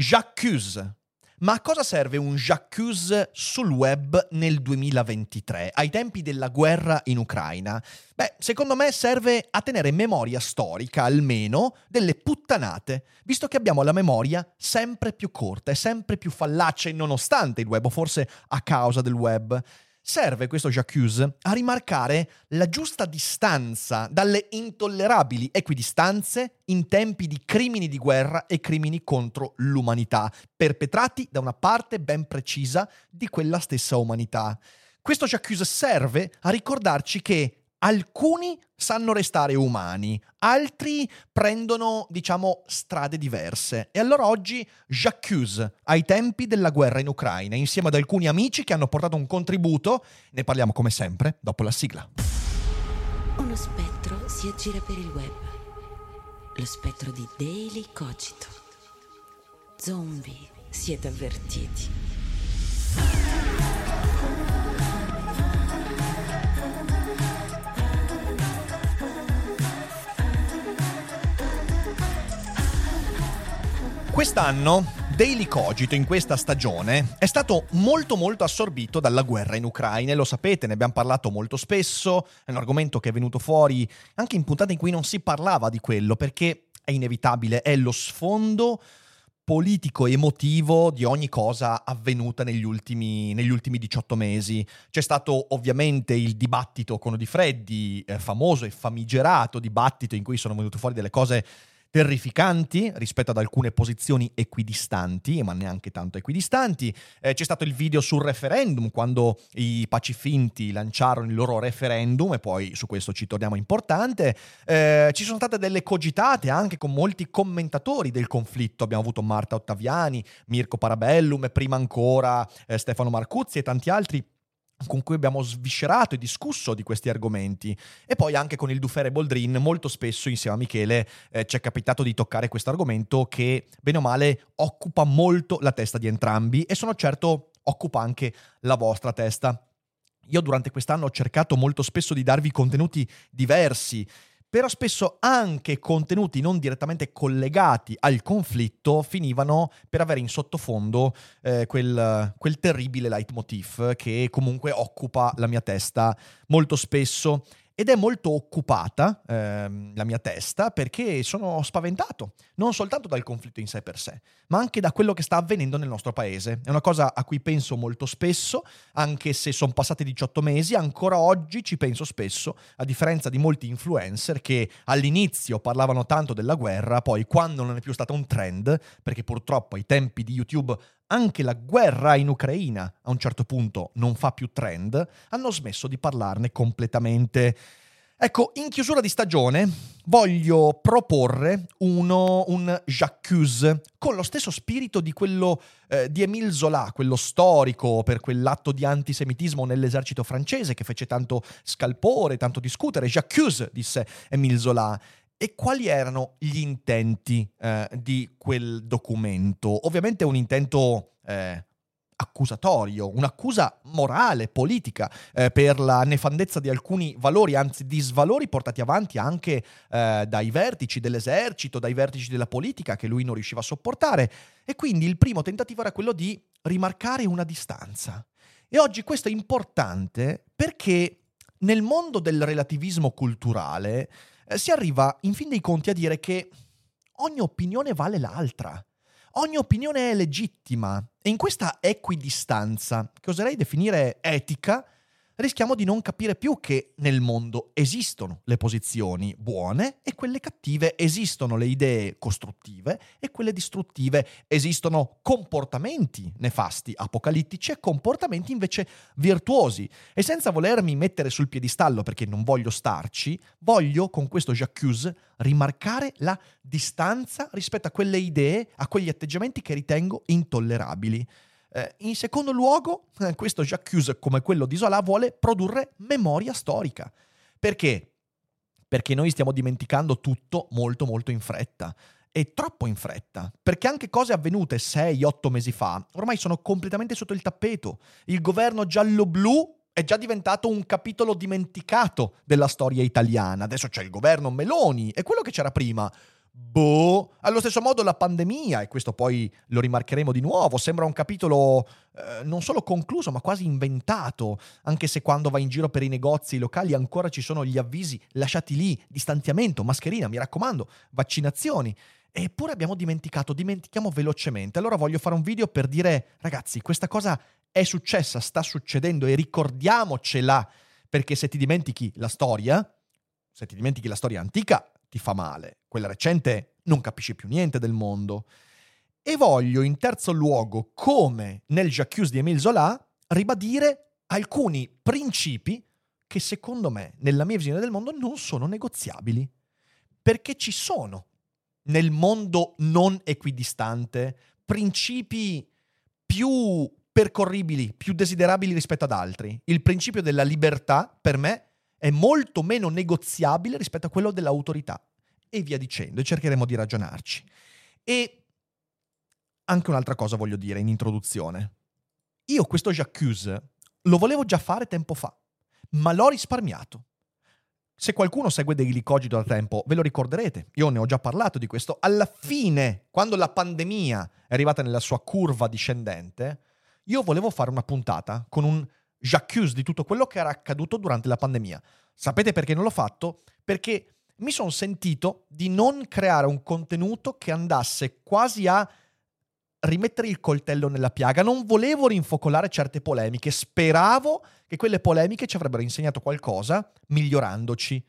J'accuse. Ma a cosa serve un j'accuse sul web nel 2023, ai tempi della guerra in Ucraina? Beh, secondo me serve a tenere memoria storica, almeno, delle puttanate, visto che abbiamo la memoria sempre più corta e sempre più fallace, nonostante il web, o forse a causa del web. Serve questo j'accuse a rimarcare la giusta distanza dalle intollerabili equidistanze in tempi di crimini di guerra e crimini contro l'umanità, perpetrati da una parte ben precisa di quella stessa umanità. Questo j'accuse serve a ricordarci che alcuni sanno restare umani, altri prendono, diciamo, strade diverse. E allora oggi j'accuse ai tempi della guerra in Ucraina, insieme ad alcuni amici che hanno portato un contributo. Ne parliamo come sempre dopo la sigla. Uno spettro si aggira per il web. Lo spettro di Daily Cogito. Zombie, siete avvertiti. Quest'anno Daily Cogito in questa stagione è stato molto molto assorbito dalla guerra in Ucraina e lo sapete, ne abbiamo parlato molto spesso, è un argomento che è venuto fuori anche in puntate in cui non si parlava di quello perché è inevitabile, è lo sfondo politico emotivo di ogni cosa avvenuta negli ultimi, negli ultimi 18 mesi. C'è stato ovviamente il dibattito con Di Freddi, eh, famoso e famigerato dibattito in cui sono venute fuori delle cose terrificanti rispetto ad alcune posizioni equidistanti, ma neanche tanto equidistanti. Eh, c'è stato il video sul referendum, quando i pacifinti lanciarono il loro referendum, e poi su questo ci torniamo importante. Eh, ci sono state delle cogitate anche con molti commentatori del conflitto. Abbiamo avuto Marta Ottaviani, Mirko Parabellum e prima ancora eh, Stefano Marcuzzi e tanti altri con cui abbiamo sviscerato e discusso di questi argomenti e poi anche con il Dufere Boldrin molto spesso insieme a Michele eh, ci è capitato di toccare questo argomento che bene o male occupa molto la testa di entrambi e sono certo occupa anche la vostra testa. Io durante quest'anno ho cercato molto spesso di darvi contenuti diversi però spesso anche contenuti non direttamente collegati al conflitto finivano per avere in sottofondo eh, quel, quel terribile leitmotiv che comunque occupa la mia testa molto spesso ed è molto occupata ehm, la mia testa perché sono spaventato, non soltanto dal conflitto in sé per sé, ma anche da quello che sta avvenendo nel nostro paese. È una cosa a cui penso molto spesso, anche se sono passati 18 mesi, ancora oggi ci penso spesso, a differenza di molti influencer che all'inizio parlavano tanto della guerra, poi quando non è più stata un trend, perché purtroppo ai tempi di YouTube anche la guerra in Ucraina a un certo punto non fa più trend, hanno smesso di parlarne completamente. Ecco, in chiusura di stagione voglio proporre uno, un J'accuse con lo stesso spirito di quello eh, di Émile Zola, quello storico per quell'atto di antisemitismo nell'esercito francese che fece tanto scalpore, tanto discutere. J'accuse, disse Émile Zola. E quali erano gli intenti eh, di quel documento? Ovviamente un intento eh, accusatorio, un'accusa morale, politica, eh, per la nefandezza di alcuni valori, anzi di svalori portati avanti anche eh, dai vertici dell'esercito, dai vertici della politica che lui non riusciva a sopportare. E quindi il primo tentativo era quello di rimarcare una distanza. E oggi questo è importante perché nel mondo del relativismo culturale si arriva in fin dei conti a dire che ogni opinione vale l'altra. Ogni opinione è legittima e in questa equidistanza, che oserei definire etica, rischiamo di non capire più che nel mondo esistono le posizioni buone e quelle cattive, esistono le idee costruttive e quelle distruttive, esistono comportamenti nefasti, apocalittici e comportamenti invece virtuosi. E senza volermi mettere sul piedistallo perché non voglio starci, voglio con questo J'accuse rimarcare la distanza rispetto a quelle idee, a quegli atteggiamenti che ritengo intollerabili. Eh, in secondo luogo, eh, questo J'accuse, come quello di Zola, vuole produrre memoria storica. Perché? Perché noi stiamo dimenticando tutto molto molto in fretta. E troppo in fretta, perché anche cose avvenute 6-8 mesi fa ormai sono completamente sotto il tappeto. Il governo giallo-blu è già diventato un capitolo dimenticato della storia italiana. Adesso c'è il governo Meloni e quello che c'era prima Boh, allo stesso modo la pandemia, e questo poi lo rimarcheremo di nuovo, sembra un capitolo eh, non solo concluso, ma quasi inventato, anche se quando vai in giro per i negozi locali ancora ci sono gli avvisi lasciati lì, distanziamento, mascherina, mi raccomando, vaccinazioni. Eppure abbiamo dimenticato, dimentichiamo velocemente. Allora voglio fare un video per dire, ragazzi, questa cosa è successa, sta succedendo e ricordiamocela, perché se ti dimentichi la storia, se ti dimentichi la storia antica, ti fa male. Quella recente non capisci più niente del mondo. E voglio in terzo luogo, come nel J'accuse di Emile Zola, ribadire alcuni principi che secondo me, nella mia visione del mondo, non sono negoziabili. Perché ci sono nel mondo non equidistante principi più percorribili, più desiderabili rispetto ad altri. Il principio della libertà, per me, è molto meno negoziabile rispetto a quello dell'autorità. E via dicendo, e cercheremo di ragionarci. E anche un'altra cosa voglio dire in introduzione. Io questo J'accuse lo volevo già fare tempo fa, ma l'ho risparmiato. Se qualcuno segue Daily Cogito da tempo, ve lo ricorderete, io ne ho già parlato di questo. Alla fine, quando la pandemia è arrivata nella sua curva discendente, io volevo fare una puntata con un j'accuse di tutto quello che era accaduto durante la pandemia. Sapete perché non l'ho fatto? Perché mi sono sentito di non creare un contenuto che andasse quasi a rimettere il coltello nella piaga. Non volevo rinfocolare certe polemiche, speravo che quelle polemiche ci avrebbero insegnato qualcosa, migliorandoci.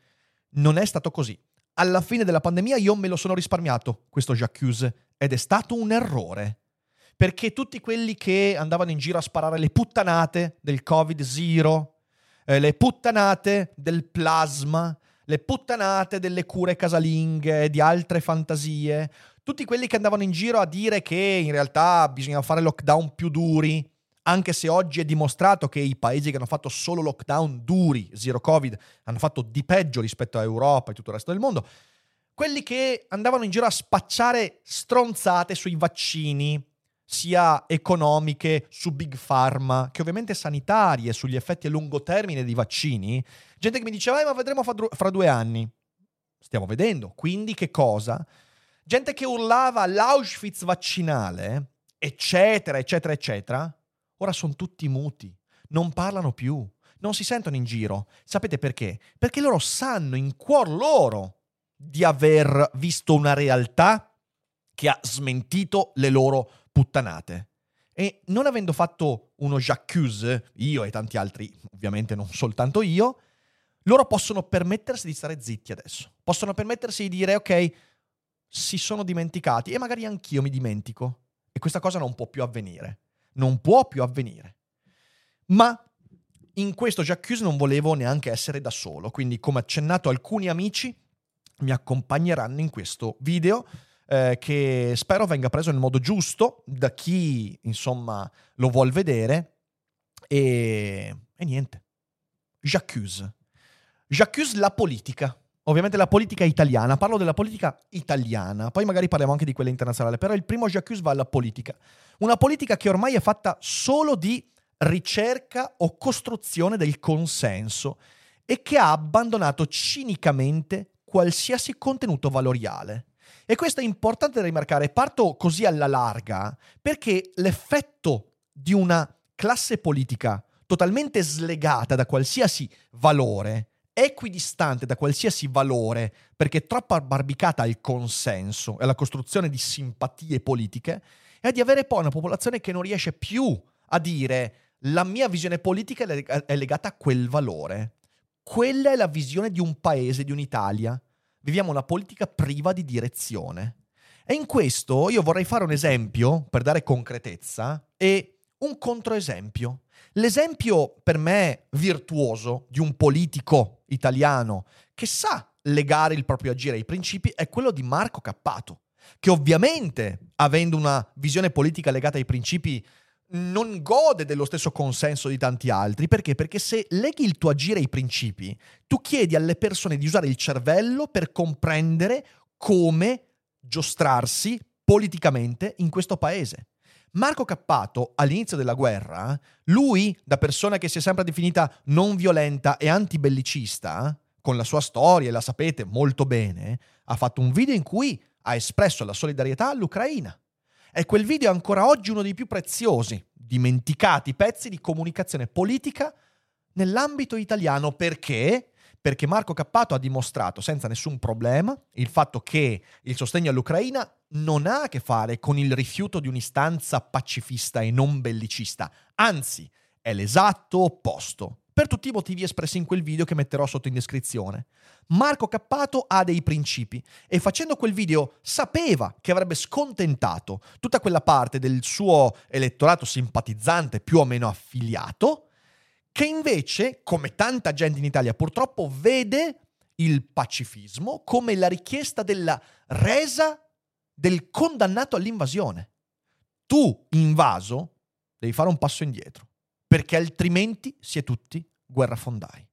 Non è stato così. Alla fine della pandemia io me lo sono risparmiato, questo J'accuse, ed è stato un errore perché tutti quelli che andavano in giro a sparare le puttanate del Covid-0, eh, le puttanate del plasma, le puttanate delle cure casalinghe, di altre fantasie, tutti quelli che andavano in giro a dire che in realtà bisogna fare lockdown più duri, anche se oggi è dimostrato che i paesi che hanno fatto solo lockdown duri, zero covid, hanno fatto di peggio rispetto a Europa e tutto il resto del mondo, quelli che andavano in giro a spacciare stronzate sui vaccini, sia economiche su Big Pharma che ovviamente sanitarie sugli effetti a lungo termine dei vaccini, gente che mi diceva eh, ma vedremo fra due anni. Stiamo vedendo, quindi che cosa? Gente che urlava l'Auschwitz vaccinale, eccetera, eccetera, eccetera, ora sono tutti muti, non parlano più, non si sentono in giro. Sapete perché? Perché loro sanno in cuor loro di aver visto una realtà che ha smentito le loro puttanate. E non avendo fatto uno j'accuse, io e tanti altri, ovviamente non soltanto io, loro possono permettersi di stare zitti adesso. Possono permettersi di dire, ok, si sono dimenticati e magari anch'io mi dimentico. E questa cosa non può più avvenire. Non può più avvenire. Ma in questo j'accuse non volevo neanche essere da solo, quindi come accennato alcuni amici mi accompagneranno in questo video eh, che spero venga preso nel modo giusto da chi, insomma, lo vuol vedere. E, e niente. J'accuse. J'accuse la politica. Ovviamente la politica italiana, parlo della politica italiana, poi magari parliamo anche di quella internazionale, però il primo j'accuse va alla politica. Una politica che ormai è fatta solo di ricerca o costruzione del consenso e che ha abbandonato cinicamente qualsiasi contenuto valoriale. E questo è importante da rimarcare. Parto così alla larga perché l'effetto di una classe politica totalmente slegata da qualsiasi valore, equidistante da qualsiasi valore, perché troppo abbarbicata al consenso e alla costruzione di simpatie politiche, è di avere poi una popolazione che non riesce più a dire la mia visione politica è legata a quel valore. Quella è la visione di un paese, di un'Italia. Viviamo una politica priva di direzione. E in questo io vorrei fare un esempio per dare concretezza e un controesempio. L'esempio per me virtuoso di un politico italiano che sa legare il proprio agire ai principi è quello di Marco Cappato, che ovviamente, avendo una visione politica legata ai principi, non gode dello stesso consenso di tanti altri. Perché? Perché se leghi il tuo agire ai principi, tu chiedi alle persone di usare il cervello per comprendere come giostrarsi politicamente in questo paese. Marco Cappato, all'inizio della guerra, lui, da persona che si è sempre definita non violenta e antibellicista, con la sua storia, e la sapete molto bene, ha fatto un video in cui ha espresso la solidarietà all'Ucraina. E quel video è ancora oggi uno dei più preziosi, dimenticati pezzi di comunicazione politica nell'ambito italiano. Perché? Perché Marco Cappato ha dimostrato senza nessun problema il fatto che il sostegno all'Ucraina non ha a che fare con il rifiuto di un'istanza pacifista e non bellicista, anzi è l'esatto opposto per tutti i motivi espressi in quel video che metterò sotto in descrizione. Marco Cappato ha dei principi e facendo quel video sapeva che avrebbe scontentato tutta quella parte del suo elettorato simpatizzante più o meno affiliato, che invece, come tanta gente in Italia purtroppo, vede il pacifismo come la richiesta della resa del condannato all'invasione. Tu, invaso, devi fare un passo indietro perché altrimenti si è tutti guerrafondai.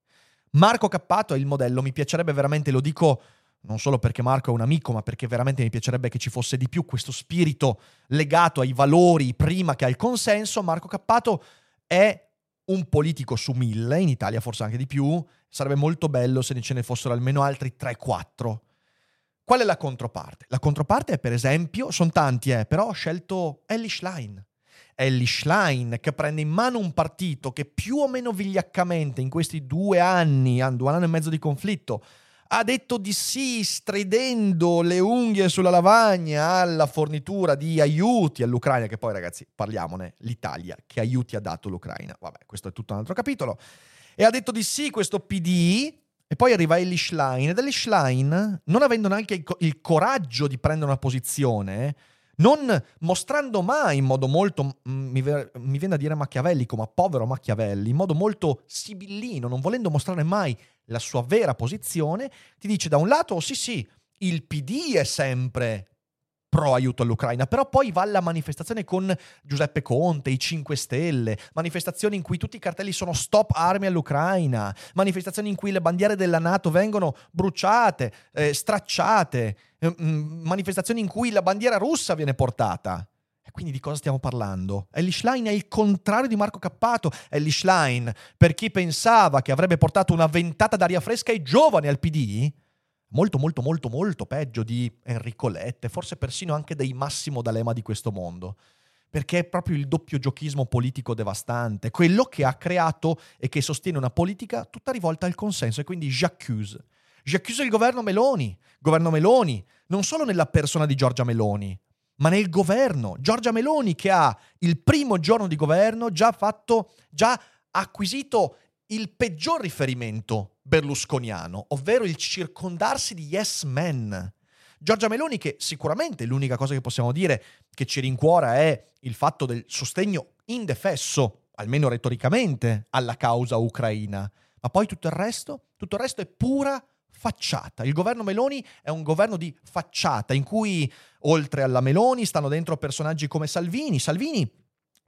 Marco Cappato è il modello, mi piacerebbe veramente, lo dico non solo perché Marco è un amico, ma perché veramente mi piacerebbe che ci fosse di più questo spirito legato ai valori prima che al consenso. Marco Cappato è un politico su mille, in Italia forse anche di più, sarebbe molto bello se ce ne fossero almeno altri 3-4. Qual è la controparte? La controparte è per esempio, sono tanti eh, però ho scelto Ellie Schlein. Ellie Schlein che prende in mano un partito che più o meno vigliaccamente in questi due anni, due anni e mezzo di conflitto, ha detto di sì, stridendo le unghie sulla lavagna alla fornitura di aiuti all'Ucraina, che poi ragazzi parliamone, l'Italia che aiuti ha dato l'Ucraina. Vabbè, questo è tutto un altro capitolo. E ha detto di sì questo PD, e poi arriva Ellie Schlein, ed Ellie Schlein, non avendo neanche il, coraggio di prendere una posizione, non mostrando mai in modo molto, mm, mi, mi viene a dire machiavellico, ma povero Machiavelli, in modo molto sibillino, non volendo mostrare mai la sua vera posizione, ti dice da un lato, sì sì, il PD è sempre pro aiuto all'Ucraina, però poi va alla manifestazione con Giuseppe Conte, i 5 Stelle, manifestazioni in cui tutti i cartelli sono stop armi all'Ucraina, manifestazioni in cui le bandiere della Nato vengono bruciate, eh, stracciate, eh, mm, manifestazioni in cui la bandiera russa viene portata. E quindi di cosa stiamo parlando? Ellie Schlein è il contrario di Marco Cappato. Ellie Schlein, per chi pensava che avrebbe portato una ventata d'aria fresca ai giovani al PD, molto molto molto molto peggio di Enrico Lette, forse persino anche dei Massimo D'Alema di questo mondo. Perché è proprio il doppio giochismo politico devastante, quello che ha creato e che sostiene una politica tutta rivolta al consenso e quindi j'accuse. J'accuse il governo Meloni, governo Meloni, non solo nella persona di Giorgia Meloni, ma nel governo. Giorgia Meloni che ha il primo giorno di governo già fatto, già acquisito il peggior riferimento berlusconiano, ovvero il circondarsi di yes men. Giorgia Meloni, che sicuramente l'unica cosa che possiamo dire che ci rincuora è il fatto del sostegno indefesso, almeno retoricamente, alla causa ucraina. Ma poi tutto il resto? Tutto il resto è pura facciata. Il governo Meloni è un governo di facciata in cui oltre alla Meloni stanno dentro personaggi come Salvini. Salvini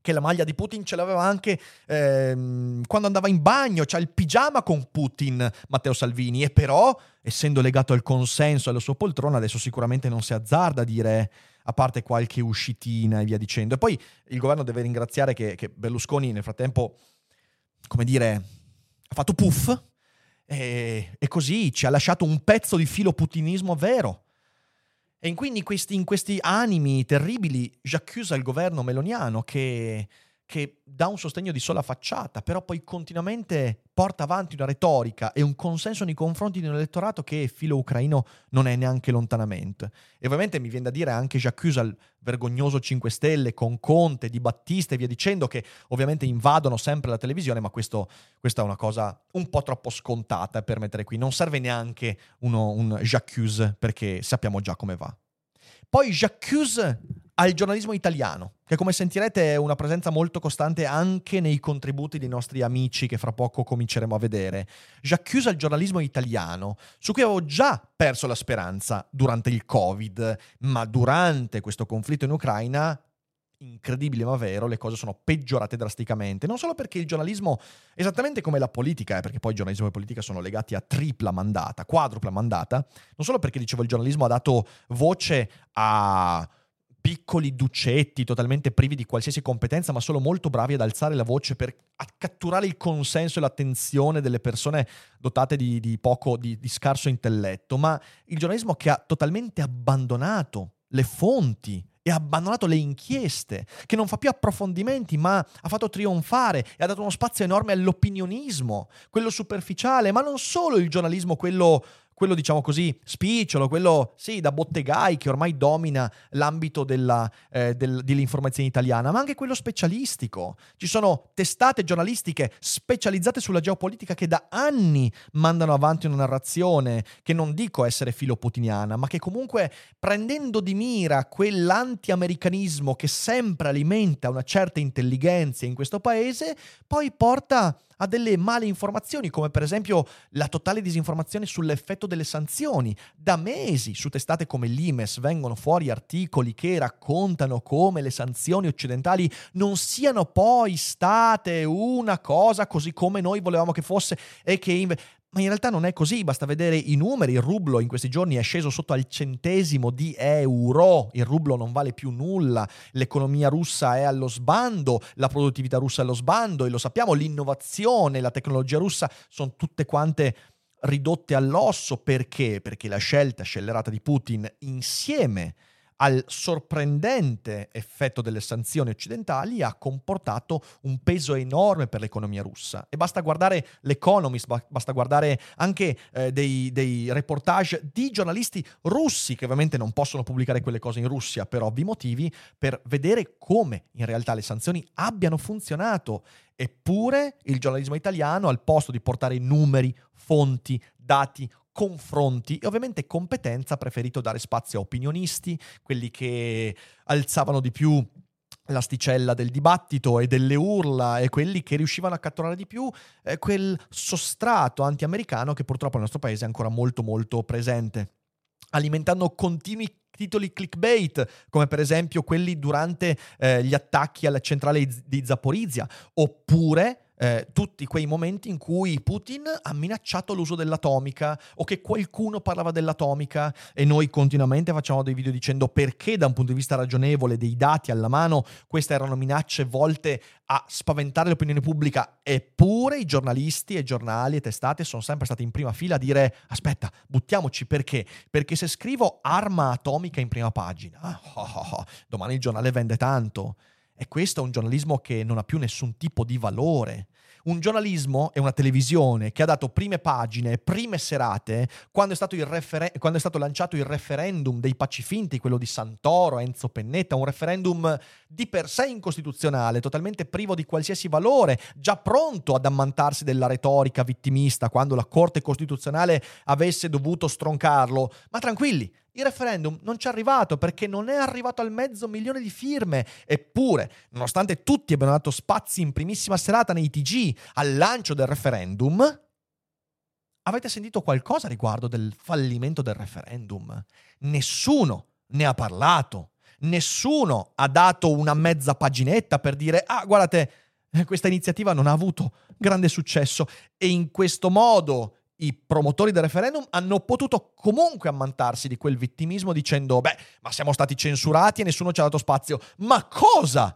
che la maglia di Putin ce l'aveva anche ehm, quando andava in bagno, c'ha il pigiama con Putin, Matteo Salvini, e però, essendo legato al consenso e alla sua poltrona, adesso sicuramente non si azzarda a dire, a parte qualche uscitina e via dicendo. E poi il governo deve ringraziare che, che Berlusconi nel frattempo, come dire, ha fatto puff, e, e così ci ha lasciato un pezzo di filo putinismo vero e quindi in questi, in questi animi terribili j'accusa il governo meloniano che, che dà un sostegno di sola facciata, però poi continuamente porta avanti una retorica e un consenso nei confronti di un elettorato che filo ucraino non è neanche lontanamente. E ovviamente mi viene da dire anche Jacques al vergognoso 5 Stelle con Conte, Di Battista e via dicendo, che ovviamente invadono sempre la televisione, ma questo, questa è una cosa un po' troppo scontata per mettere qui. Non serve neanche uno, un Jacques perché sappiamo già come va. Poi Jacques al giornalismo italiano, che come sentirete è una presenza molto costante anche nei contributi dei nostri amici che fra poco cominceremo a vedere. Jacques al giornalismo italiano, su cui avevo già perso la speranza durante il Covid, ma durante questo conflitto in Ucraina incredibile ma vero, le cose sono peggiorate drasticamente. Non solo perché il giornalismo, esattamente come la politica, eh, perché poi il giornalismo e politica sono legati a tripla mandata, quadrupla mandata, non solo perché dicevo il giornalismo ha dato voce a piccoli ducetti totalmente privi di qualsiasi competenza, ma solo molto bravi ad alzare la voce per catturare il consenso e l'attenzione delle persone dotate di, di poco, di, di scarso intelletto, ma il giornalismo che ha totalmente abbandonato le fonti e ha abbandonato le inchieste, che non fa più approfondimenti, ma ha fatto trionfare e ha dato uno spazio enorme all'opinionismo, quello superficiale, ma non solo il giornalismo, quello quello diciamo così spicciolo, quello sì da bottegai che ormai domina l'ambito della, eh, del, dell'informazione italiana, ma anche quello specialistico. Ci sono testate giornalistiche specializzate sulla geopolitica che da anni mandano avanti una narrazione che non dico essere filoputiniana, ma che comunque prendendo di mira quell'anti-americanismo che sempre alimenta una certa intelligenza in questo paese, poi porta a delle male informazioni, come per esempio la totale disinformazione sull'effetto delle sanzioni. Da mesi su testate come l'Imes vengono fuori articoli che raccontano come le sanzioni occidentali non siano poi state una cosa così come noi volevamo che fosse e che invece ma in realtà non è così, basta vedere i numeri, il rublo in questi giorni è sceso sotto al centesimo di euro, il rublo non vale più nulla, l'economia russa è allo sbando, la produttività russa è allo sbando e lo sappiamo, l'innovazione, la tecnologia russa sono tutte quante ridotte all'osso. Perché? Perché la scelta scellerata di Putin insieme al sorprendente effetto delle sanzioni occidentali ha comportato un peso enorme per l'economia russa. E basta guardare l'Economist, basta guardare anche eh, dei, dei, reportage di giornalisti russi, che ovviamente non possono pubblicare quelle cose in Russia per ovvi motivi, per vedere come in realtà le sanzioni abbiano funzionato. Eppure il giornalismo italiano, al posto di portare numeri, fonti, dati, confronti e ovviamente competenza ha preferito dare spazio a opinionisti, quelli che alzavano di più l'asticella del dibattito e delle urla e quelli che riuscivano a catturare di più eh, quel sostrato anti-americano che purtroppo nel nostro paese è ancora molto molto presente. Alimentando continui titoli clickbait, come per esempio quelli durante eh, gli attacchi alla centrale di Zaporizia, oppure eh, tutti quei momenti in cui Putin ha minacciato l'uso dell'atomica o che qualcuno parlava dell'atomica e noi continuamente facciamo dei video dicendo perché da un punto di vista ragionevole, dei dati alla mano, queste erano minacce volte a spaventare l'opinione pubblica, eppure i giornalisti e giornali e testate sono sempre stati in prima fila a dire aspetta, buttiamoci perché? Perché se scrivo arma atomica in prima pagina, oh, oh, oh, domani il giornale vende tanto. E questo è un giornalismo che non ha più nessun tipo di valore. Un giornalismo e una televisione che ha dato prime pagine, prime serate, quando è referen- quando è stato lanciato il referendum dei pacifinti, quello di Santoro, Enzo Pennetta, un referendum di per sé incostituzionale, totalmente privo di qualsiasi valore, già pronto ad ammantarsi della retorica vittimista quando la Corte Costituzionale avesse dovuto stroncarlo. Ma tranquilli, il referendum non ci è arrivato perché non è arrivato al mezzo milione di firme. Eppure, nonostante tutti abbiano dato spazi in primissima serata nei TG al lancio del referendum, avete sentito qualcosa riguardo del fallimento del referendum? Nessuno ne ha parlato. Nessuno ha dato una mezza paginetta per dire, ah, guardate, questa iniziativa non ha avuto grande successo e in questo modo i promotori del referendum hanno potuto comunque ammantarsi di quel vittimismo dicendo, beh, ma siamo stati censurati e nessuno ci ha dato spazio. Ma cosa?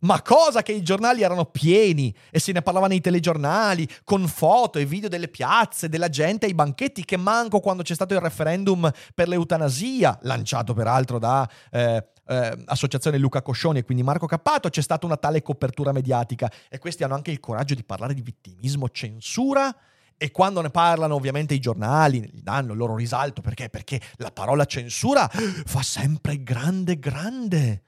Ma cosa che i giornali erano pieni e se ne parlava nei telegiornali, con foto e video delle piazze, della gente ai banchetti, che manco quando c'è stato il referendum per l'eutanasia, lanciato peraltro da eh, eh, Associazione Luca Coscioni e quindi Marco Cappato, c'è stata una tale copertura mediatica e questi hanno anche il coraggio di parlare di vittimismo, censura e quando ne parlano ovviamente i giornali, danno il loro risalto perché? Perché la parola censura fa sempre grande, grande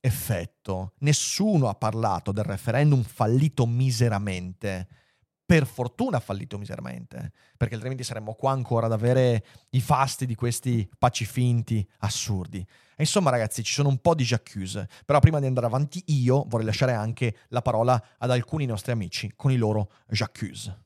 effetto. Nessuno ha parlato del referendum fallito miseramente. Per fortuna fallito miseramente, perché altrimenti saremmo qua ancora ad avere i fasti di questi paci finti assurdi. E insomma, ragazzi, ci sono un po' di j'accuse, però prima di andare avanti io vorrei lasciare anche la parola ad alcuni nostri amici con i loro j'accuse.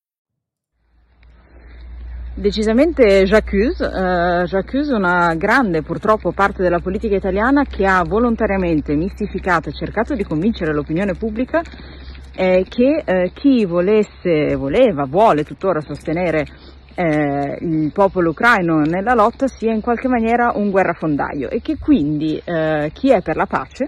Decisamente j'accuse, uh, j'accuse una grande purtroppo parte della politica italiana che ha volontariamente mistificato e cercato di convincere l'opinione pubblica eh, che eh, chi volesse, voleva, vuole tuttora sostenere eh, il popolo ucraino nella lotta sia in qualche maniera un guerrafondaio e che quindi eh, chi è per la pace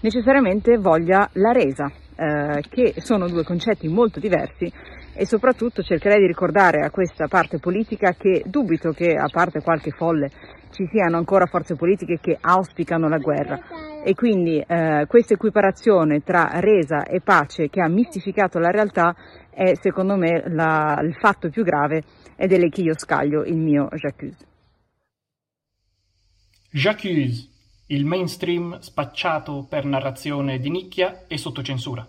necessariamente voglia la resa, eh, che sono due concetti molto diversi e soprattutto cercherei di ricordare a questa parte politica che dubito che, a parte qualche folle, ci siano ancora forze politiche che auspicano la guerra e quindi eh, questa equiparazione tra resa e pace che ha mistificato la realtà è secondo me la, il fatto più grave ed è lì che io scaglio il mio j'accuse. J'accuse, il mainstream spacciato per narrazione di nicchia e sotto censura.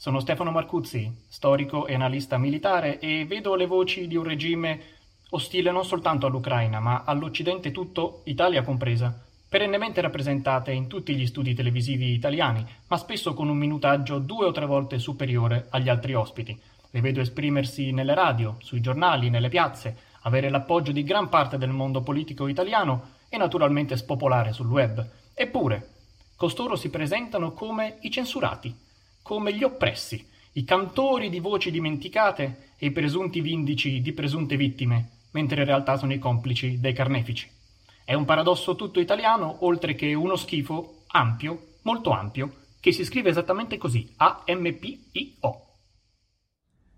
Sono Stefano Marcuzzi, storico e analista militare e vedo le voci di un regime ostile non soltanto all'Ucraina, ma all'Occidente tutto, Italia compresa, perennemente rappresentate in tutti gli studi televisivi italiani, ma spesso con un minutaggio due o tre volte superiore agli altri ospiti. Le vedo esprimersi nelle radio, sui giornali, nelle piazze, avere l'appoggio di gran parte del mondo politico italiano e naturalmente spopolare sul web. Eppure, costoro si presentano come i censurati, come gli oppressi, i cantori di voci dimenticate e i presunti vindici di presunte vittime, mentre in realtà sono i complici dei carnefici. È un paradosso tutto italiano, oltre che uno schifo ampio, molto ampio, che si scrive esattamente così, A-M-P-I-O.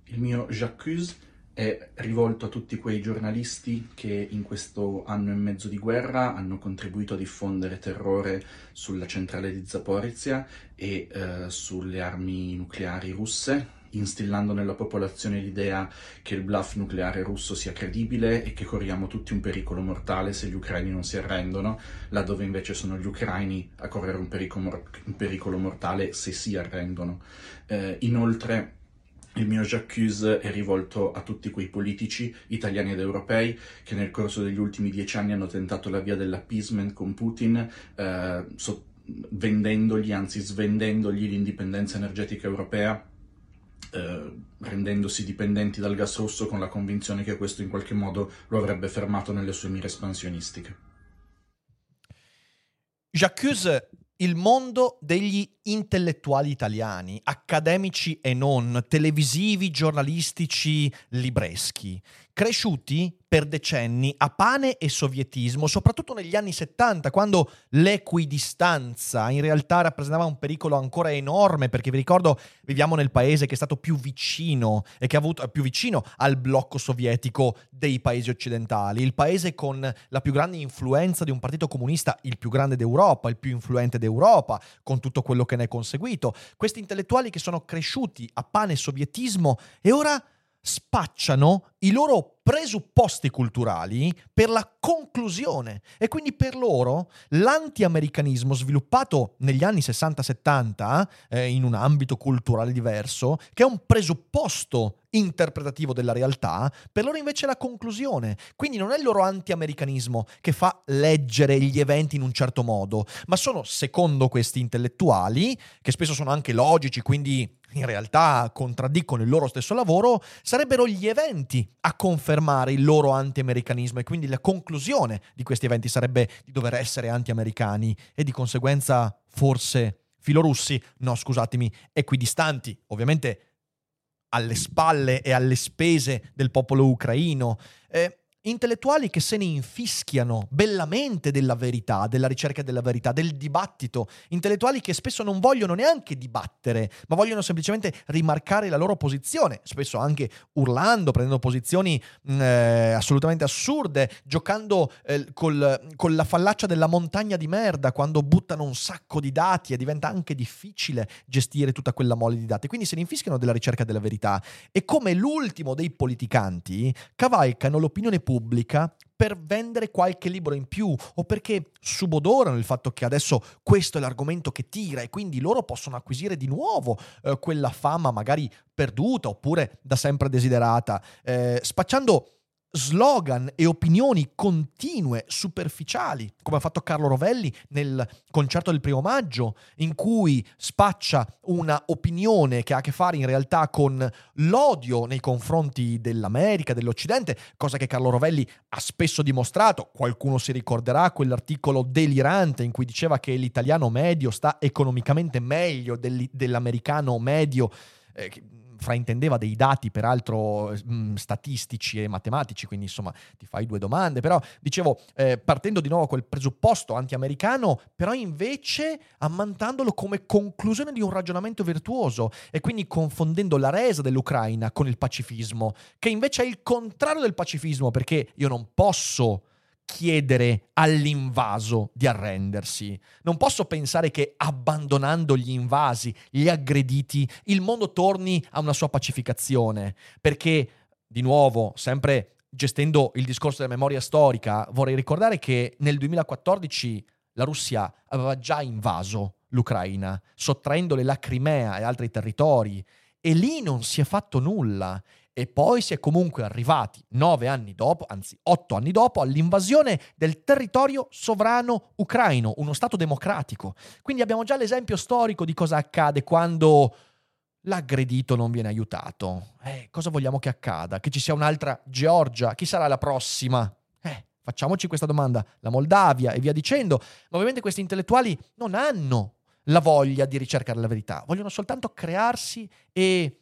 Il mio j'accuse è rivolto a tutti quei giornalisti che in questo anno e mezzo di guerra hanno contribuito a diffondere terrore sulla centrale di Zaporizhia e eh, sulle armi nucleari russe, instillando nella popolazione l'idea che il bluff nucleare russo sia credibile e che corriamo tutti un pericolo mortale se gli ucraini non si arrendono, laddove invece sono gli ucraini a correre un pericolo, un pericolo mortale se si arrendono. Eh, inoltre, il mio j'accuse è rivolto a tutti quei politici italiani ed europei che nel corso degli ultimi dieci anni hanno tentato la via dell'appeasement con Putin, eh, so- vendendogli, anzi svendendogli l'indipendenza energetica europea, eh, rendendosi dipendenti dal gas russo con la convinzione che questo in qualche modo lo avrebbe fermato nelle sue mire espansionistiche. J'accuse il mondo degli intellettuali italiani, accademici e non, televisivi, giornalistici, libreschi, cresciuti per decenni a pane e sovietismo, soprattutto negli anni 70, quando l'equidistanza in realtà rappresentava un pericolo ancora enorme, perché vi ricordo viviamo nel paese che è stato più vicino e che ha avuto più vicino al blocco sovietico dei paesi occidentali, il paese con la più grande influenza di un partito comunista, il più grande d'Europa, il più influente d'Europa, con tutto quello che ne è conseguito. Questi intellettuali che sono cresciuti a pane e sovietismo e ora spacciano i loro presupposti culturali per la conclusione e quindi per loro l'anti-americanismo sviluppato negli anni 60-70 eh, in un ambito culturale diverso, che è un presupposto interpretativo della realtà, per loro invece è la conclusione. Quindi non è il loro anti-americanismo che fa leggere gli eventi in un certo modo, ma sono, secondo questi intellettuali, che spesso sono anche logici, quindi in realtà contraddicono il loro stesso lavoro, sarebbero gli eventi a confermare il loro anti-americanismo e quindi la conclusione di questi eventi sarebbe di dover essere anti-americani e di conseguenza forse filorussi, no scusatemi, equidistanti, ovviamente alle spalle e alle spese del popolo ucraino. Eh, intellettuali che se ne infischiano bellamente della verità, della ricerca della verità, del dibattito, intellettuali che spesso non vogliono neanche dibattere, ma vogliono semplicemente rimarcare la loro posizione, spesso anche urlando, prendendo posizioni mm, eh, assolutamente assurde, giocando eh, col, con la fallaccia della montagna di merda quando buttano un sacco di dati e diventa anche difficile gestire tutta quella mole di dati. Quindi se ne infischiano della ricerca della verità e come l'ultimo dei politicanti cavalcano l'opinione pubblica pubblica per vendere qualche libro in più o perché subodorano il fatto che adesso questo è l'argomento che tira e quindi loro possono acquisire di nuovo eh, quella fama magari perduta oppure da sempre desiderata, eh, spacciando slogan e opinioni continue, superficiali, come ha fatto Carlo Rovelli nel concerto del primo maggio, in cui spaccia una opinione che ha a che fare in realtà con l'odio nei confronti dell'America, dell'Occidente, cosa che Carlo Rovelli ha spesso dimostrato. Qualcuno si ricorderà quell'articolo delirante in cui diceva che l'italiano medio sta economicamente meglio dell'americano medio. Eh, fraintendeva dei dati peraltro mh, mm, statistici e matematici, quindi insomma ti fai due domande, però dicevo, eh, partendo di nuovo quel presupposto anti-americano, però invece ammantandolo come conclusione di un ragionamento virtuoso e quindi confondendo la resa dell'Ucraina con il pacifismo, che invece è il contrario del pacifismo, perché io non posso chiedere all'invaso di arrendersi. Non posso pensare che abbandonando gli invasi, gli aggrediti, il mondo torni a una sua pacificazione, perché, di nuovo, sempre gestendo il discorso della memoria storica, vorrei ricordare che nel 2014 la Russia aveva già invaso l'Ucraina, sottraendole la Crimea e altri territori, e lì non si è fatto nulla e poi si è comunque arrivati nove anni dopo, anzi otto anni dopo, all'invasione del territorio sovrano ucraino, uno Stato democratico. Quindi abbiamo già l'esempio storico di cosa accade quando l'aggredito non viene aiutato. Eh, cosa vogliamo che accada? Che ci sia un'altra Georgia? Chi sarà la prossima? Eh, facciamoci questa domanda. La Moldavia e via dicendo. Ma ovviamente questi intellettuali non hanno la voglia di ricercare la verità, vogliono soltanto crearsi e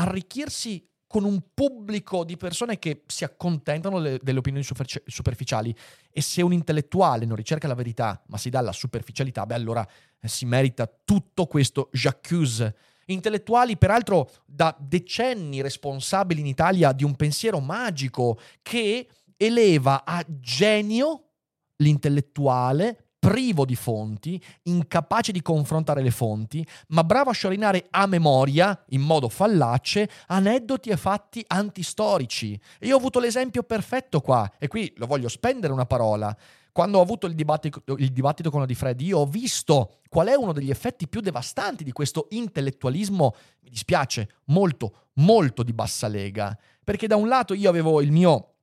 arricchirsi con un pubblico di persone che si accontentano le, delle opinioni super, superficiali e se un intellettuale non ricerca la verità ma si dà la superficialità, beh allora eh, si merita tutto questo j'accuse. Intellettuali peraltro da decenni responsabili in Italia di un pensiero magico che eleva a genio l'intellettuale privo di fonti, incapace di confrontare le fonti, ma bravo a sciorinare a memoria, in modo fallace, aneddoti e fatti antistorici. E io ho avuto l'esempio perfetto qua, e qui lo voglio spendere una parola. Quando ho avuto il dibattito, il dibattito con la Di Freddi, io ho visto qual è uno degli effetti più devastanti di questo intellettualismo, mi dispiace, molto, molto di bassa lega. Perché da un lato io avevo il mio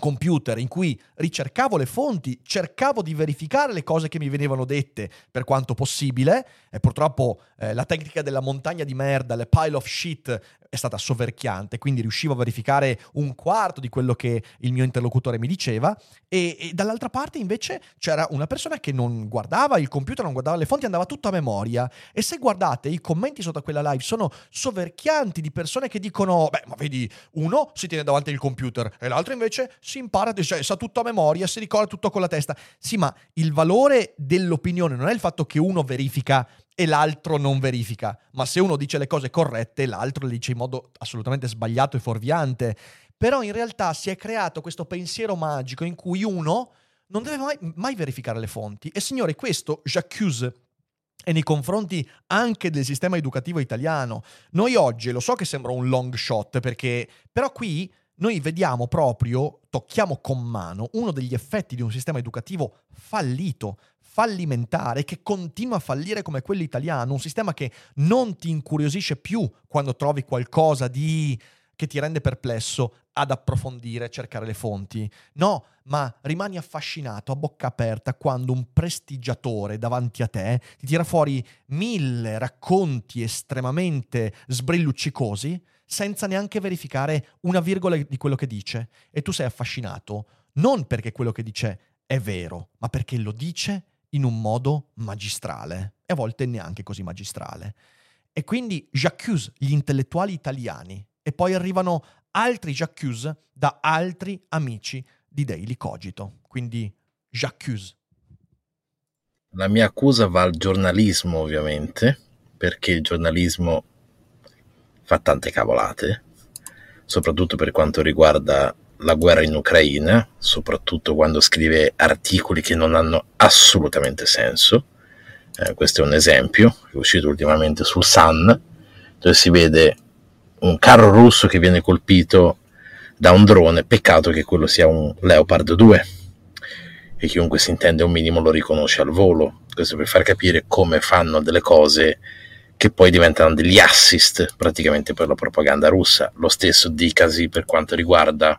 computer in cui ricercavo le fonti, cercavo di verificare le cose che mi venivano dette per quanto possibile e purtroppo eh, la tecnica della montagna di merda, le pile of shit è stata soverchiante, quindi riuscivo a verificare un quarto di quello che il mio interlocutore mi diceva e, e, dall'altra parte invece c'era una persona che non guardava il computer, non guardava le fonti, andava tutto a memoria e se guardate i commenti sotto quella live sono soverchianti di persone che dicono beh ma vedi uno si tiene davanti il computer e l'altro invece si impara, cioè sa tutto a memoria, si ricorda tutto con la testa. Sì ma il valore dell'opinione non è il fatto che uno verifica e l'altro non verifica. Ma se uno dice le cose corrette, l'altro le dice in modo assolutamente sbagliato e fuorviante. Però in realtà si è creato questo pensiero magico in cui uno non deve mai, mai verificare le fonti. E signore, questo j'accuse e nei confronti anche del sistema educativo italiano. Noi oggi, lo so che sembra un long shot, perché però qui noi vediamo proprio, tocchiamo con mano, uno degli effetti di un sistema educativo fallito, fallimentare, che continua a fallire come quello italiano, un sistema che non ti incuriosisce più quando trovi qualcosa di che ti rende perplesso ad approfondire, cercare le fonti. No, ma rimani affascinato a bocca aperta quando un prestigiatore davanti a te ti tira fuori mille racconti estremamente sbrilluccicosi senza neanche verificare una virgola di quello che dice. E tu sei affascinato non perché quello che dice è vero, ma perché lo dice in un modo magistrale e a volte neanche così magistrale. E quindi j'accuse gli intellettuali italiani e poi arrivano altri j'accuse da altri amici di Daily Cogito. Quindi j'accuse. La mia accusa va al giornalismo, ovviamente, perché il giornalismo fa tante cavolate, soprattutto per quanto riguarda la guerra in Ucraina, soprattutto quando scrive articoli che non hanno assolutamente senso. Eh, questo è un esempio, che è uscito ultimamente sul Sun, dove si vede un carro russo che viene colpito da un drone, peccato che quello sia un Leopard 2 e chiunque si intende un minimo lo riconosce al volo, questo per far capire come fanno delle cose che poi diventano degli assist praticamente per la propaganda russa. Lo stesso dicasi per quanto riguarda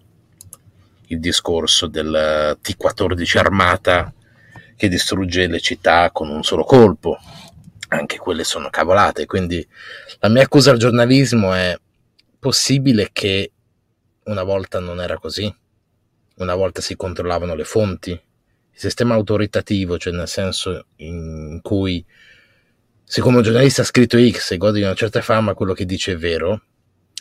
il discorso del T-14 armata che distrugge le città con un solo colpo. Anche quelle sono cavolate, quindi la mia accusa al giornalismo è possibile che una volta non era così? Una volta si controllavano le fonti? Il sistema autoritativo, cioè nel senso in cui siccome un giornalista ha scritto X e gode di una certa fama, quello che dice è vero,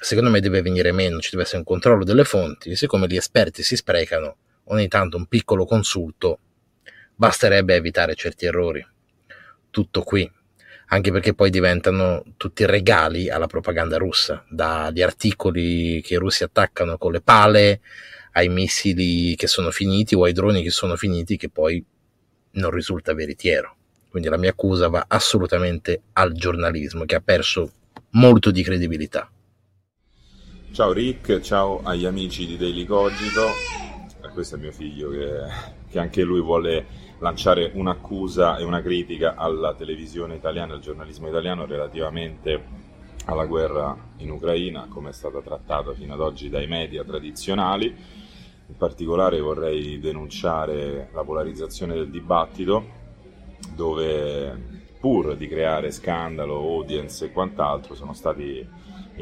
secondo me deve venire meno, ci deve essere un controllo delle fonti, siccome gli esperti si sprecano, ogni tanto un piccolo consulto basterebbe evitare certi errori. Tutto qui anche perché poi diventano tutti regali alla propaganda russa, dagli articoli che i russi attaccano con le pale ai missili che sono finiti o ai droni che sono finiti che poi non risulta veritiero. Quindi la mia accusa va assolutamente al giornalismo che ha perso molto di credibilità. Ciao Rick, ciao agli amici di Daily Cogito. Questo è mio figlio che, che anche lui vuole lanciare un'accusa e una critica alla televisione italiana, al giornalismo italiano relativamente alla guerra in Ucraina, come è stata trattata fino ad oggi dai media tradizionali. In particolare vorrei denunciare la polarizzazione del dibattito, dove pur di creare scandalo, audience e quant'altro, sono stati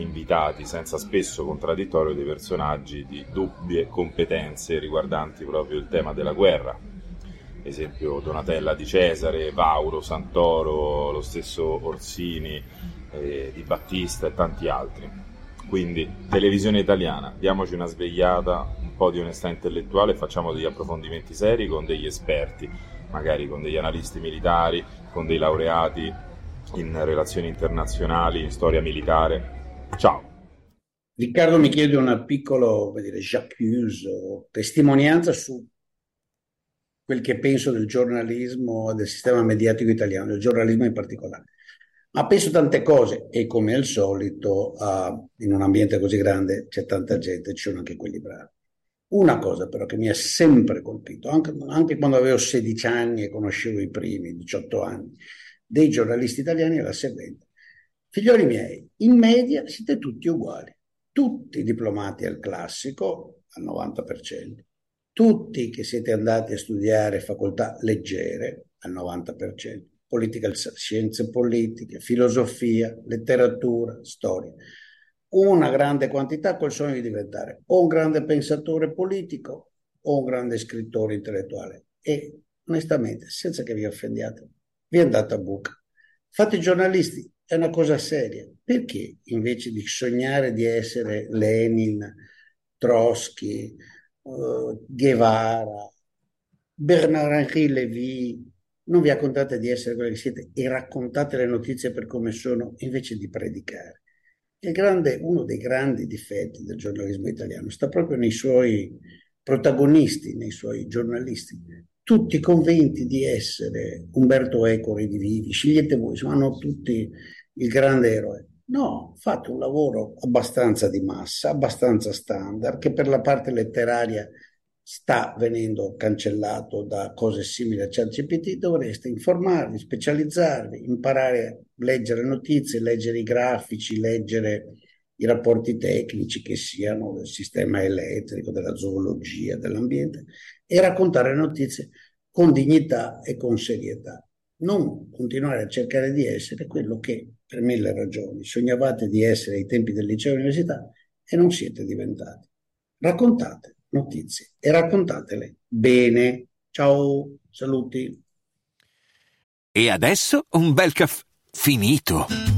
invitati senza spesso contraddittorio dei personaggi di dubbie competenze riguardanti proprio il tema della guerra, esempio Donatella di Cesare, Vauro, Santoro, lo stesso Orsini, eh, Di Battista e tanti altri. Quindi, televisione italiana, diamoci una svegliata, un po' di onestà intellettuale facciamo degli approfondimenti seri con degli esperti, magari con degli analisti militari, con dei laureati in relazioni internazionali, in storia militare. Ciao! Riccardo mi chiede una piccola, dire, j'accuse, testimonianza su quel che penso del giornalismo, del sistema mediatico italiano, del giornalismo in particolare. Ma penso tante cose e come al solito uh, in un ambiente così grande c'è tanta gente, ci sono anche quelli bravi. Una cosa però che mi ha sempre colpito, anche, anche quando avevo 16 anni e conoscevo i primi, 18 anni, dei giornalisti italiani è la seguente. Figlioli miei, in media siete tutti uguali, tutti diplomati al classico al 90%, tutti che siete andati a studiare facoltà leggere al 90%, politica, scienze politiche, filosofia, letteratura, storia, una grande quantità col sogno di diventare o un grande pensatore politico o un grande scrittore intellettuale. E onestamente, senza che vi offendiate, vi è andata a buca. Fate giornalisti, è una cosa seria. Perché invece di sognare di essere Lenin, Trotsky, uh, Guevara, Bernard-Henri Lévy, non vi raccontate di essere quelli che siete e raccontate le notizie per come sono invece di predicare. Grande, uno dei grandi difetti del giornalismo italiano sta proprio nei suoi protagonisti, nei suoi giornalisti. Tutti convinti di essere Umberto Eco Redivivi, scegliete voi, sono tutti il grande eroe. No, fate un lavoro abbastanza di massa, abbastanza standard, che per la parte letteraria sta venendo cancellato da cose simili a ChatGPT, dovreste informarvi, specializzarvi, imparare a leggere notizie, leggere i grafici, leggere i rapporti tecnici che siano del sistema elettrico, della zoologia, dell'ambiente e raccontare notizie con dignità e con serietà. Non continuare a cercare di essere quello che per mille ragioni sognavate di essere ai tempi del liceo e dell'università e non siete diventati. Raccontate notizie e raccontatele bene. Ciao, saluti. E adesso un bel caffè finito.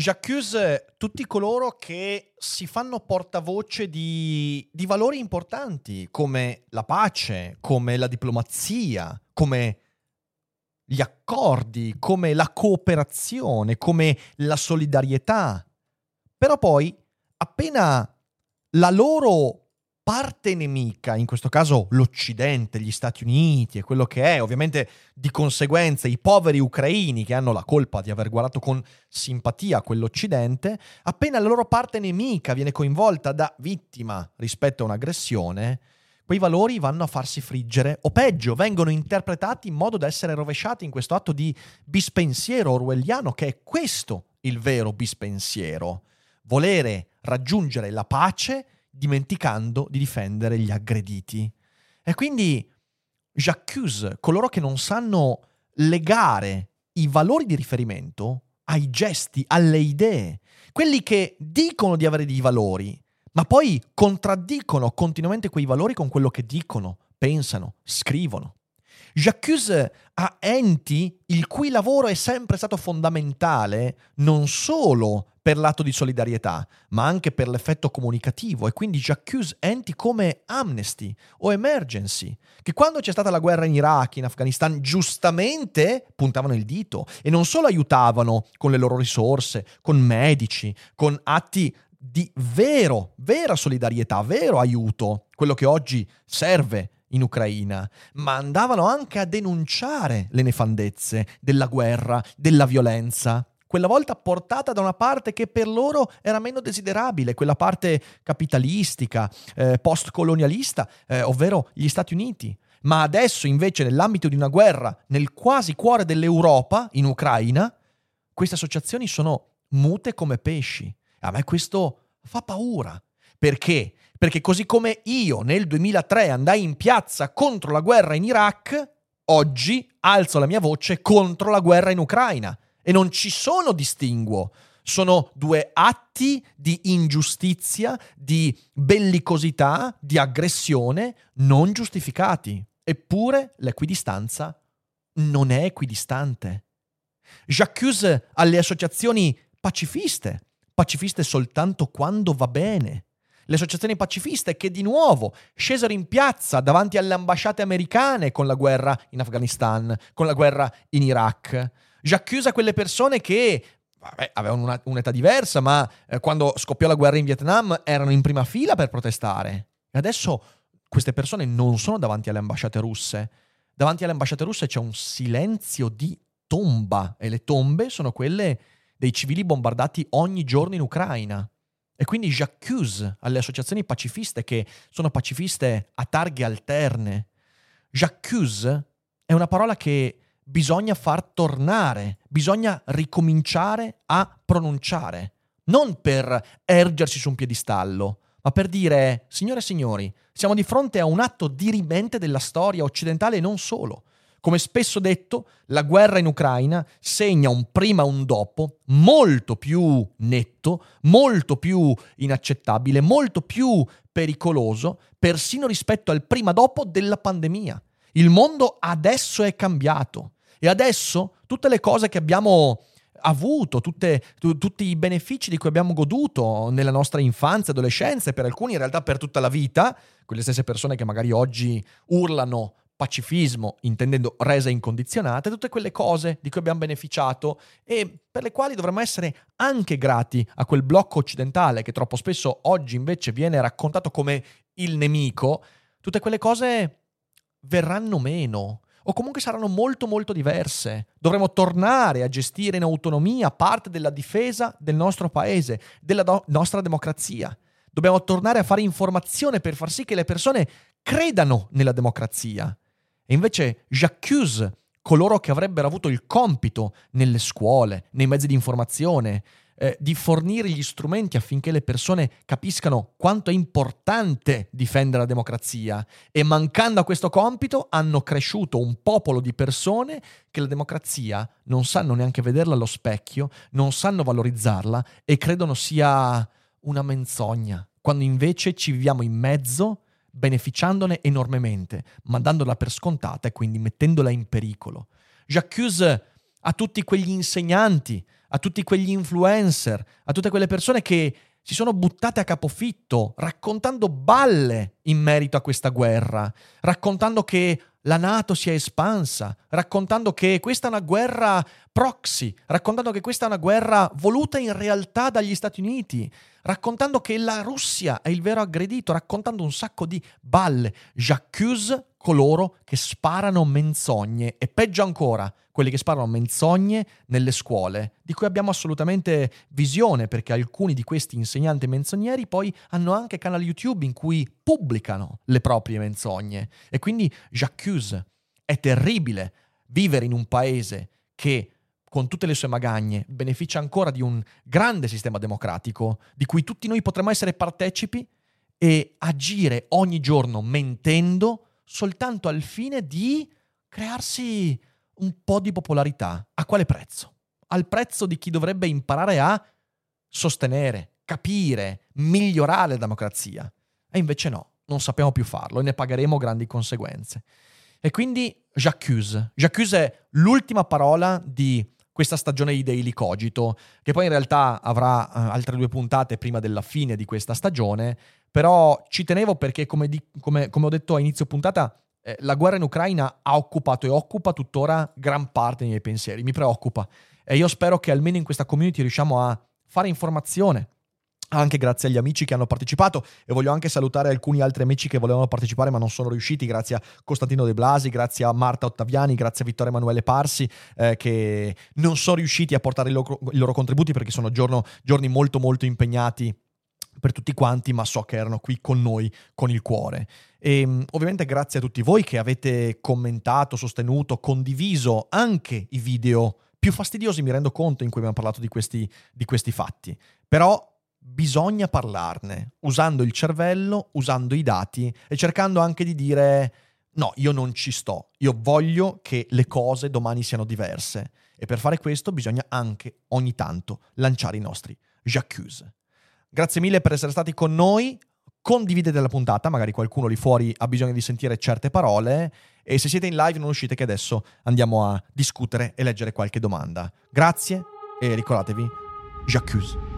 J'accuse tutti coloro che si fanno portavoce di, di, valori importanti come la pace, come la diplomazia, come gli accordi, come la cooperazione, come la solidarietà. Però poi, appena la loro parte nemica, in questo caso l'Occidente, gli Stati Uniti e quello che è, ovviamente di conseguenza i poveri ucraini che hanno la colpa di aver guardato con simpatia quell'Occidente, appena la loro parte nemica viene coinvolta da vittima rispetto a un'aggressione, quei valori vanno a farsi friggere o peggio, vengono interpretati in modo da essere rovesciati in questo atto di bispensiero orwelliano che è questo il vero bispensiero, volere raggiungere la pace dimenticando di difendere gli aggrediti. E quindi j'accuse coloro che non sanno legare i valori di riferimento ai gesti, alle idee, quelli che dicono di avere dei valori, ma poi contraddicono continuamente quei valori con quello che dicono, pensano, scrivono. J'accuse a enti il cui lavoro è sempre stato fondamentale non solo per l'atto di solidarietà, ma anche per l'effetto comunicativo e quindi j'accuse enti come Amnesty o Emergency, che quando c'è stata la guerra in Iraq, in Afghanistan, giustamente puntavano il dito e non solo aiutavano con le loro risorse, con medici, con atti di vero, vera solidarietà, vero aiuto, quello che oggi serve in Ucraina, ma andavano anche a denunciare le nefandezze della guerra, della violenza quella volta portata da una parte che per loro era meno desiderabile, quella parte capitalistica, eh, post-colonialista, eh, ovvero gli Stati Uniti. Ma adesso invece nell'ambito di una guerra nel quasi cuore dell'Europa, in Ucraina, queste associazioni sono mute come pesci. A me questo fa paura. Perché? Perché così come io nel 2003 andai in piazza contro la guerra in Iraq, oggi alzo la mia voce contro la guerra in Ucraina e non ci sono distinguo. Sono due atti di ingiustizia, di bellicosità, di aggressione non giustificati. Eppure l'equidistanza non è equidistante. J'accuse alle associazioni pacifiste, pacifiste soltanto quando va bene. Le associazioni pacifiste che di nuovo scesero in piazza davanti alle ambasciate americane con la guerra in Afghanistan, con la guerra in Iraq. J'accusa quelle persone che vabbè, avevano una, un'età diversa, ma eh, quando scoppiò la guerra in Vietnam erano in prima fila per protestare. E adesso queste persone non sono davanti alle ambasciate russe. Davanti alle ambasciate russe c'è un silenzio di tomba e le tombe sono quelle dei civili bombardati ogni giorno in Ucraina. E quindi j'accuse alle associazioni pacifiste che sono pacifiste a targhe alterne. J'accuse è una parola che bisogna far tornare, bisogna ricominciare a pronunciare, non per ergersi su un piedistallo, ma per dire, signore e signori, siamo di fronte a un atto dirimente della storia occidentale e non solo. Come spesso detto, la guerra in Ucraina segna un prima e un dopo molto più netto, molto più inaccettabile, molto più pericoloso, persino rispetto al prima dopo della pandemia. Il mondo adesso è cambiato E adesso tutte le cose che abbiamo avuto, tutte, tu, tutti i benefici di cui abbiamo goduto nella nostra infanzia, adolescenza e per alcuni in realtà per tutta la vita, quelle stesse persone che magari oggi urlano pacifismo, intendendo resa incondizionata, tutte quelle cose di cui abbiamo beneficiato e per le quali dovremmo essere anche grati a quel blocco occidentale che troppo spesso oggi invece viene raccontato come il nemico, tutte quelle cose verranno meno o comunque saranno molto molto diverse. Dovremo tornare a gestire in autonomia parte della difesa del nostro paese, della do- nostra democrazia. Dobbiamo tornare a fare informazione per far sì che le persone credano nella democrazia. E invece j'accuse coloro che avrebbero avuto il compito nelle scuole, nei mezzi di informazione, eh, di fornire gli strumenti affinché le persone capiscano quanto è importante difendere la democrazia. E mancando a questo compito hanno cresciuto un popolo di persone che la democrazia non sanno neanche vederla allo specchio, non sanno valorizzarla e credono sia una menzogna, quando invece ci viviamo in mezzo beneficiandone enormemente, ma dandola per scontata e quindi mettendola in pericolo. J'accuse a tutti quegli insegnanti, a tutti quegli influencer, a tutte quelle persone che si sono buttate a capofitto raccontando balle in merito a questa guerra, raccontando che la Nato si è espansa, raccontando che questa è una guerra proxy, raccontando che questa è una guerra voluta in realtà dagli Stati Uniti, raccontando che la Russia è il vero aggredito, raccontando un sacco di balle. J'accuse coloro che sparano menzogne e peggio ancora, quelli che sparano menzogne nelle scuole, di cui abbiamo assolutamente visione perché alcuni di questi insegnanti menzogneri poi hanno anche canali YouTube in cui pubblicano le proprie menzogne. E quindi j'accuse. È terribile vivere in un paese che con tutte le sue magagne, beneficia ancora di un grande sistema democratico di cui tutti noi potremmo essere partecipi e agire ogni giorno mentendo soltanto al fine di crearsi un po' di popolarità. A quale prezzo? Al prezzo di chi dovrebbe imparare a sostenere, capire, migliorare la democrazia. E invece no, non sappiamo più farlo e ne pagheremo grandi conseguenze. E quindi j'accuse. J'accuse è l'ultima parola di questa stagione di Daily Cogito, che poi in realtà avrà uh, altre due puntate prima della fine di questa stagione, però ci tenevo perché, come, di, come, come ho detto a inizio puntata, eh, la guerra in Ucraina ha occupato e occupa tuttora gran parte dei miei pensieri, mi preoccupa. E io spero che almeno in questa community riusciamo a fare informazione, anche grazie agli amici che hanno partecipato e voglio anche salutare alcuni altri amici che volevano partecipare ma non sono riusciti, grazie a Costantino De Blasi, grazie a Marta Ottaviani, grazie a Vittorio Emanuele Parsi eh, che non sono riusciti a portare i loro, i loro contributi perché sono giorno, giorni molto molto impegnati per tutti quanti, ma so che erano qui con noi, con il cuore. E ehm, ovviamente grazie a tutti voi che avete commentato, sostenuto, condiviso anche i video più fastidiosi, mi rendo conto, in cui abbiamo parlato di questi, di questi fatti. Però bisogna parlarne, usando il cervello, usando i dati e cercando anche di dire no, io non ci sto, io voglio che le cose domani siano diverse. E per fare questo bisogna anche ogni tanto lanciare i nostri j'accuse. Grazie mille per essere stati con noi. Condividete la puntata, magari qualcuno lì fuori ha bisogno di sentire certe parole. E se siete in live non uscite che adesso andiamo a discutere e leggere qualche domanda. Grazie e ricordatevi, j'accuse.